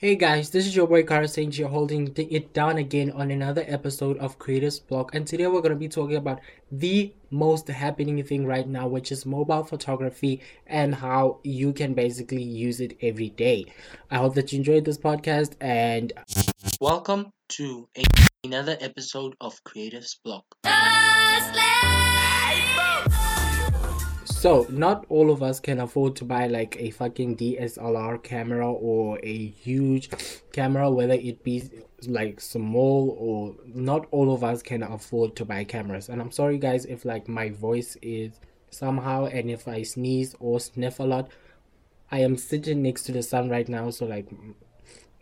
Hey guys, this is your boy Kara Saint here holding it down again on another episode of Creators Block and today we're going to be talking about the most happening thing right now which is mobile photography and how you can basically use it every day. I hope that you enjoyed this podcast and welcome to another episode of Creators Block. So, not all of us can afford to buy like a fucking DSLR camera or a huge camera, whether it be like small or not all of us can afford to buy cameras. And I'm sorry, guys, if like my voice is somehow and if I sneeze or sniff a lot. I am sitting next to the sun right now, so like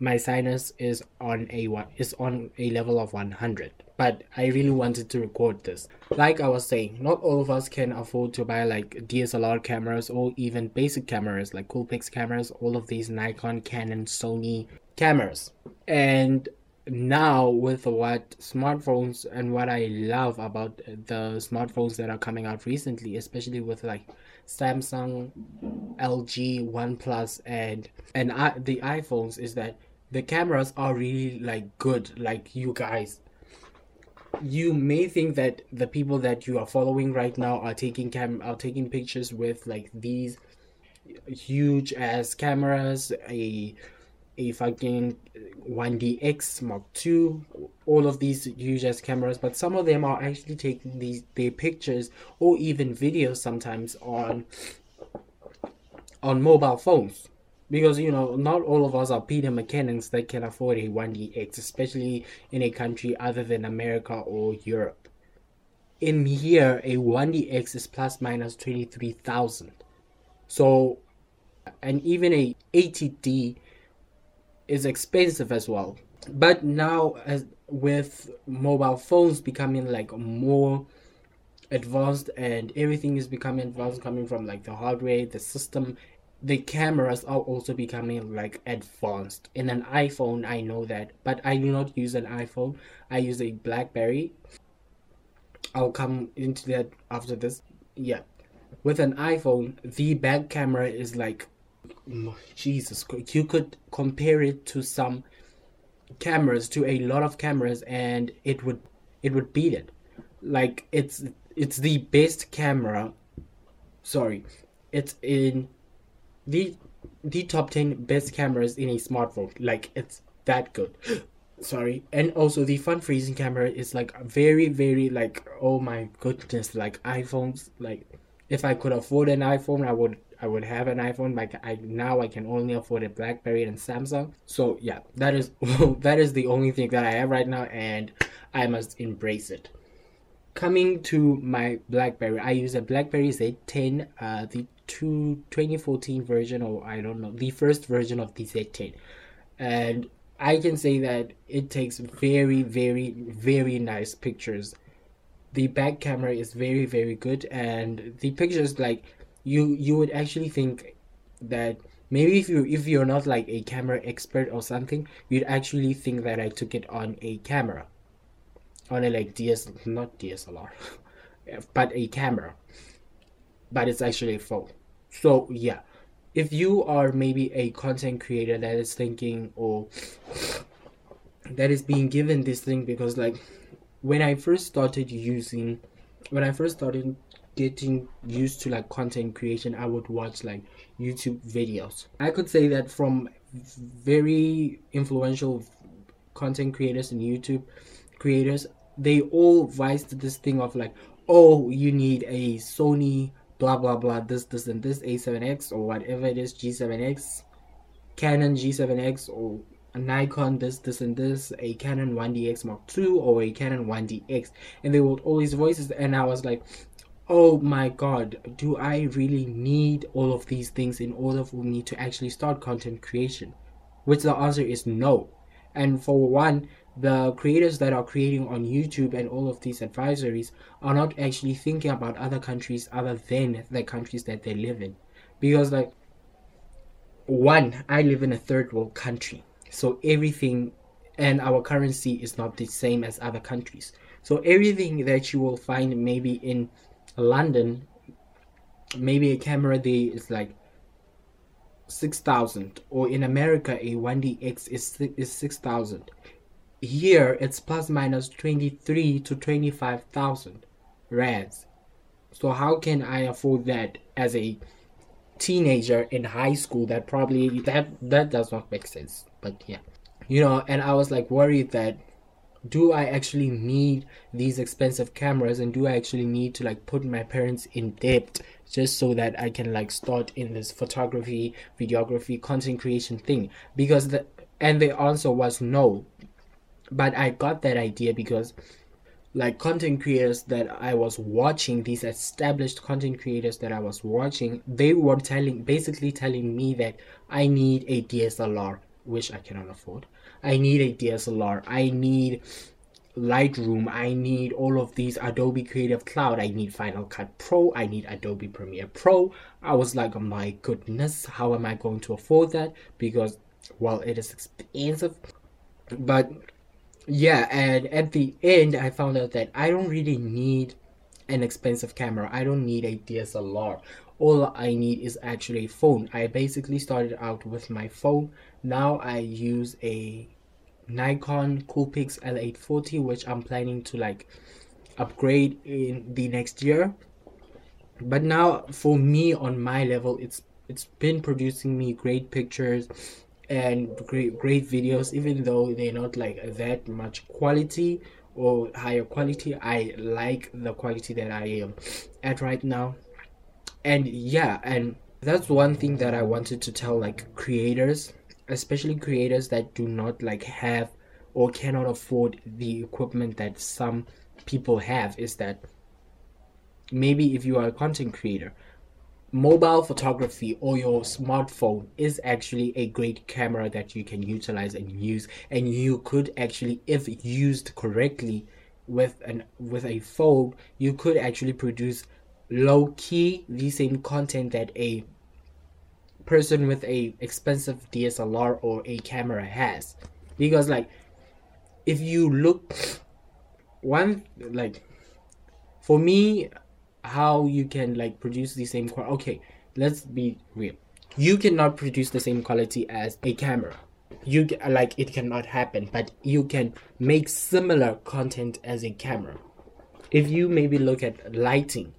my sinus is on a one is on a level of 100 but i really wanted to record this. Like i was saying not all of us can afford to buy like dslr cameras or even basic cameras like coolpix cameras all of these nikon canon sony cameras. And now with what smartphones and what i love about the smartphones that are coming out recently especially with like samsung lg oneplus and and I, the iphones is that the cameras are really like good like you guys. You may think that the people that you are following right now are taking cam are taking pictures with like these huge ass cameras a a fucking 1dx mark 2 all of these huge ass cameras but some of them are actually taking these their pictures or even videos sometimes on on mobile phones because you know not all of us are Peter McKinnons that can afford a 1DX, especially in a country other than America or Europe. In here, a 1DX is plus minus 23,000. So, and even a 80D is expensive as well. But now, as with mobile phones becoming like more advanced and everything is becoming advanced coming from like the hardware, the system, the cameras are also becoming like advanced. In an iphone i know that but i do not use an iphone. I use a blackberry. I'll come into that after this. Yeah. With an iphone the back camera is like jesus you could compare it to some cameras to a lot of cameras and it would it would beat it. Like it's it's the best camera. Sorry. It's in the the top 10 best cameras in a smartphone. Like it's that good. Sorry. And also the fun freezing camera is like very very like oh my goodness like iphones like if i could afford an iphone i would i would have an iphone. Like i now i can only afford a blackberry and samsung. So yeah that is that is the only thing that i have right now and i must embrace it. Coming to my blackberry i use a blackberry z10 uh the to 2014 version or I don't know the first version of the Z10 and I can say that it takes very very very nice pictures. The back camera is very very good and the pictures like you you would actually think that maybe if you if you're not like a camera expert or something you'd actually think that I took it on a camera. On a like DS not DSLR but a camera but it's actually a phone so yeah. If you are maybe a content creator that is thinking or that is being given this thing because like when i first started using when i first started getting used to like content creation i would watch like youtube videos. I could say that from very influential content creators and youtube creators they all voiced this thing of like oh you need a sony blah blah blah this this and this a7x or whatever it is g7x canon g7x or nikon this this and this a canon 1dx mark ii or a canon 1dx and they would all these voices and i was like oh my god do i really need all of these things in order for me to actually start content creation? Which the answer is no. And for one the creators that are creating on YouTube and all of these advisories are not actually thinking about other countries other than the countries that they live in. Because, like, one, I live in a third world country. So everything and our currency is not the same as other countries. So everything that you will find maybe in London, maybe a camera there is like 6000 or in America a 1DX is is 6000 here it's plus minus 23 to 25,000 rands so how can I afford that as a teenager in high school that probably that that does not make sense but yeah you know and I was like worried that do I actually need these expensive cameras and do I actually need to like put my parents in debt just so that I can like start in this photography, videography, content creation thing? Because the and the answer was no. But I got that idea because like content creators that I was watching, these established content creators that I was watching, they were telling basically telling me that I need a DSLR, which I cannot afford. I need a DSLR. I need Lightroom. I need all of these Adobe Creative Cloud. I need Final Cut Pro. I need Adobe Premiere Pro. I was like, oh my goodness, how am I going to afford that? Because, well, it is expensive. But yeah, and at the end, I found out that I don't really need an expensive camera. I don't need a DSLR. All I need is actually a phone. I basically started out with my phone. Now I use a Nikon Coolpix L840, which I'm planning to like upgrade in the next year. But now for me on my level, it's it's been producing me great pictures and great great videos even though they're not like that much quality or higher quality. I like the quality that i am at right now. And yeah and that's one thing that i wanted to tell like creators especially creators that do not like have or cannot afford the equipment that some people have is that maybe if you are a content creator mobile photography or your smartphone is actually a great camera that you can utilize and use. And you could actually if used correctly with an with a phone you could actually produce low key the same content that a person with a expensive DSLR or a camera has. Because like if you look one like for me how you can like produce the same quality. Okay, let's be real. You cannot produce the same quality as a camera. You like it cannot happen, but you can make similar content as a camera. If you maybe look at lighting,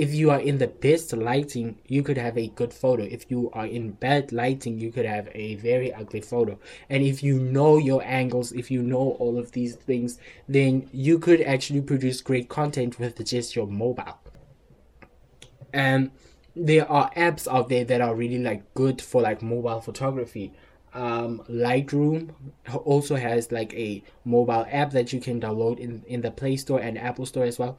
if you are in the best lighting, you could have a good photo. If you are in bad lighting, you could have a very ugly photo. And if you know your angles, if you know all of these things, then you could actually produce great content with just your mobile. And there are apps out there that are really like good for like mobile photography. Um, Lightroom also has like a mobile app that you can download in in the Play Store and Apple Store as well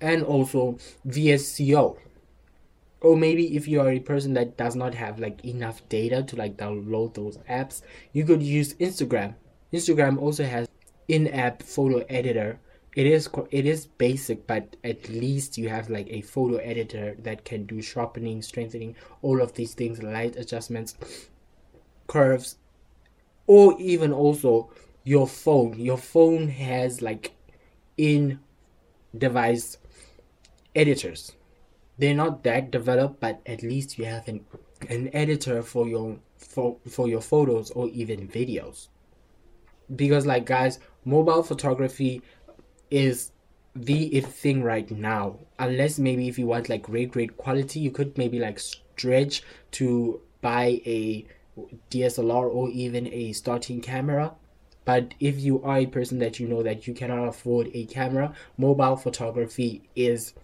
and also VSCO. Or maybe if you are a person that does not have like enough data to like download those apps, you could use Instagram. Instagram also has in-app photo editor. It is it is basic, but at least you have like a photo editor that can do sharpening, strengthening, all of these things, light adjustments, curves, or even also your phone. Your phone has like in device editors. They're not that developed, but at least you have an, an editor for your for, for your photos or even videos. Because like guys, mobile photography is the it thing right now. Unless maybe if you want like great great quality, you could maybe like stretch to buy a DSLR or even a starting camera. But if you are a person that you know that you cannot afford a camera, mobile photography is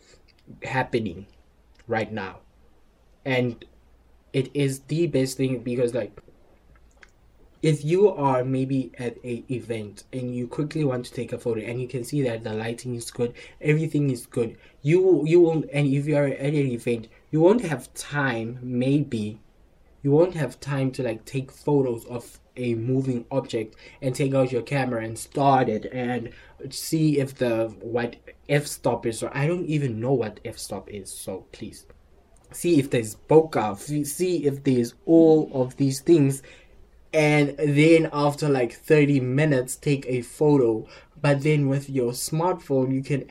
happening right now. And it is the best thing because like if you are maybe at a event and you quickly want to take a photo and you can see that the lighting is good everything is good you you won't and if you are at an event you won't have time maybe you won't have time to like take photos of a moving object and take out your camera and start it and see if the what f-stop is or I don't even know what f-stop is so please. See if there's bokeh see if there's all of these things. And then after like 30 minutes take a photo. But then with your smartphone you can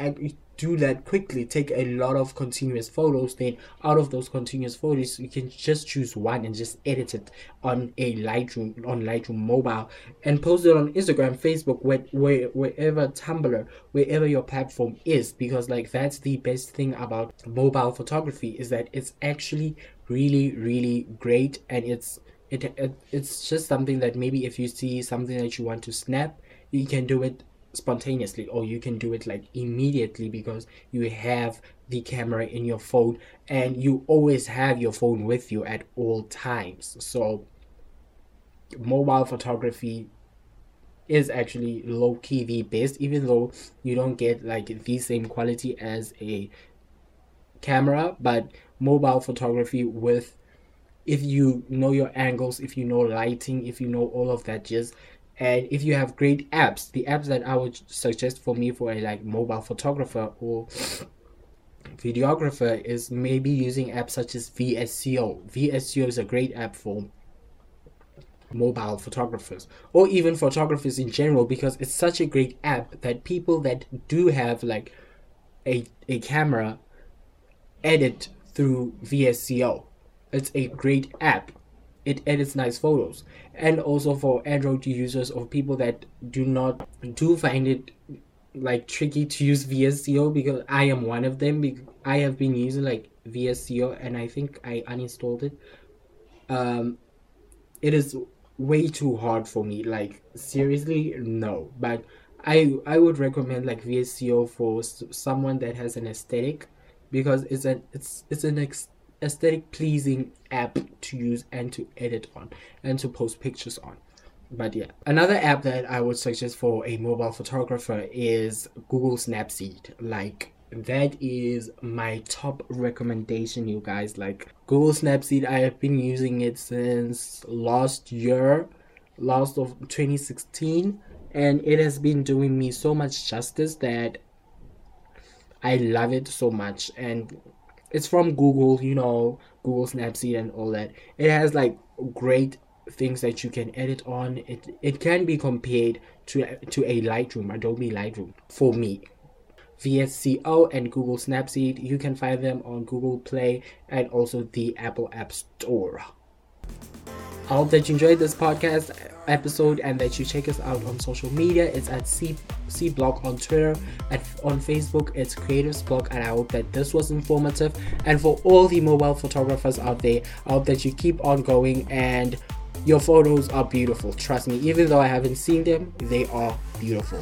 do that quickly, take a lot of continuous photos, then out of those continuous photos, you can just choose one and just edit it on a Lightroom on Lightroom mobile and post it on Instagram, Facebook, where, where wherever Tumblr, wherever your platform is, because like that's the best thing about mobile photography is that it's actually really really great and it's it, it it's just something that maybe if you see something that you want to snap you can do it spontaneously or you can do it like immediately because you have the camera in your phone and you always have your phone with you at all times. So mobile photography is actually low key the best even though you don't get like the same quality as a camera. But mobile photography with if you know your angles if you know lighting if you know all of that just and if you have great apps the apps that i would suggest for me for a like mobile photographer or videographer is maybe using apps such as vsco vsco is a great app for mobile photographers or even photographers in general because it's such a great app that people that do have like a, a camera edit through vsco it's a great app it edits nice photos. And also for android users or people that do not do find it like tricky to use vsco because i am one of them i have been using like vsco and i think i uninstalled it. Um it is way too hard for me like seriously no. But i i would recommend like vsco for someone that has an aesthetic because it's an it's it's an ex- aesthetic pleasing app to use and to edit on and to post pictures on. But yeah another app that i would suggest for a mobile photographer is google snapseed. Like that is my top recommendation you guys. Like google snapseed i have been using it since last year last of 2016 and it has been doing me so much justice that i love it so much. And it's from Google, you know, Google Snapseed and all that. It has like great things that you can edit on. It it can be compared to to a Lightroom, Adobe Lightroom for me. VSCO and Google Snapseed, you can find them on Google Play and also the Apple App Store. I hope that you enjoyed this podcast episode and that you check us out on social media. It's at C C Blog on Twitter, and on Facebook it's Creatives Blog. And I hope that this was informative. And for all the mobile photographers out there, I hope that you keep on going and your photos are beautiful. Trust me, even though I haven't seen them, they are beautiful.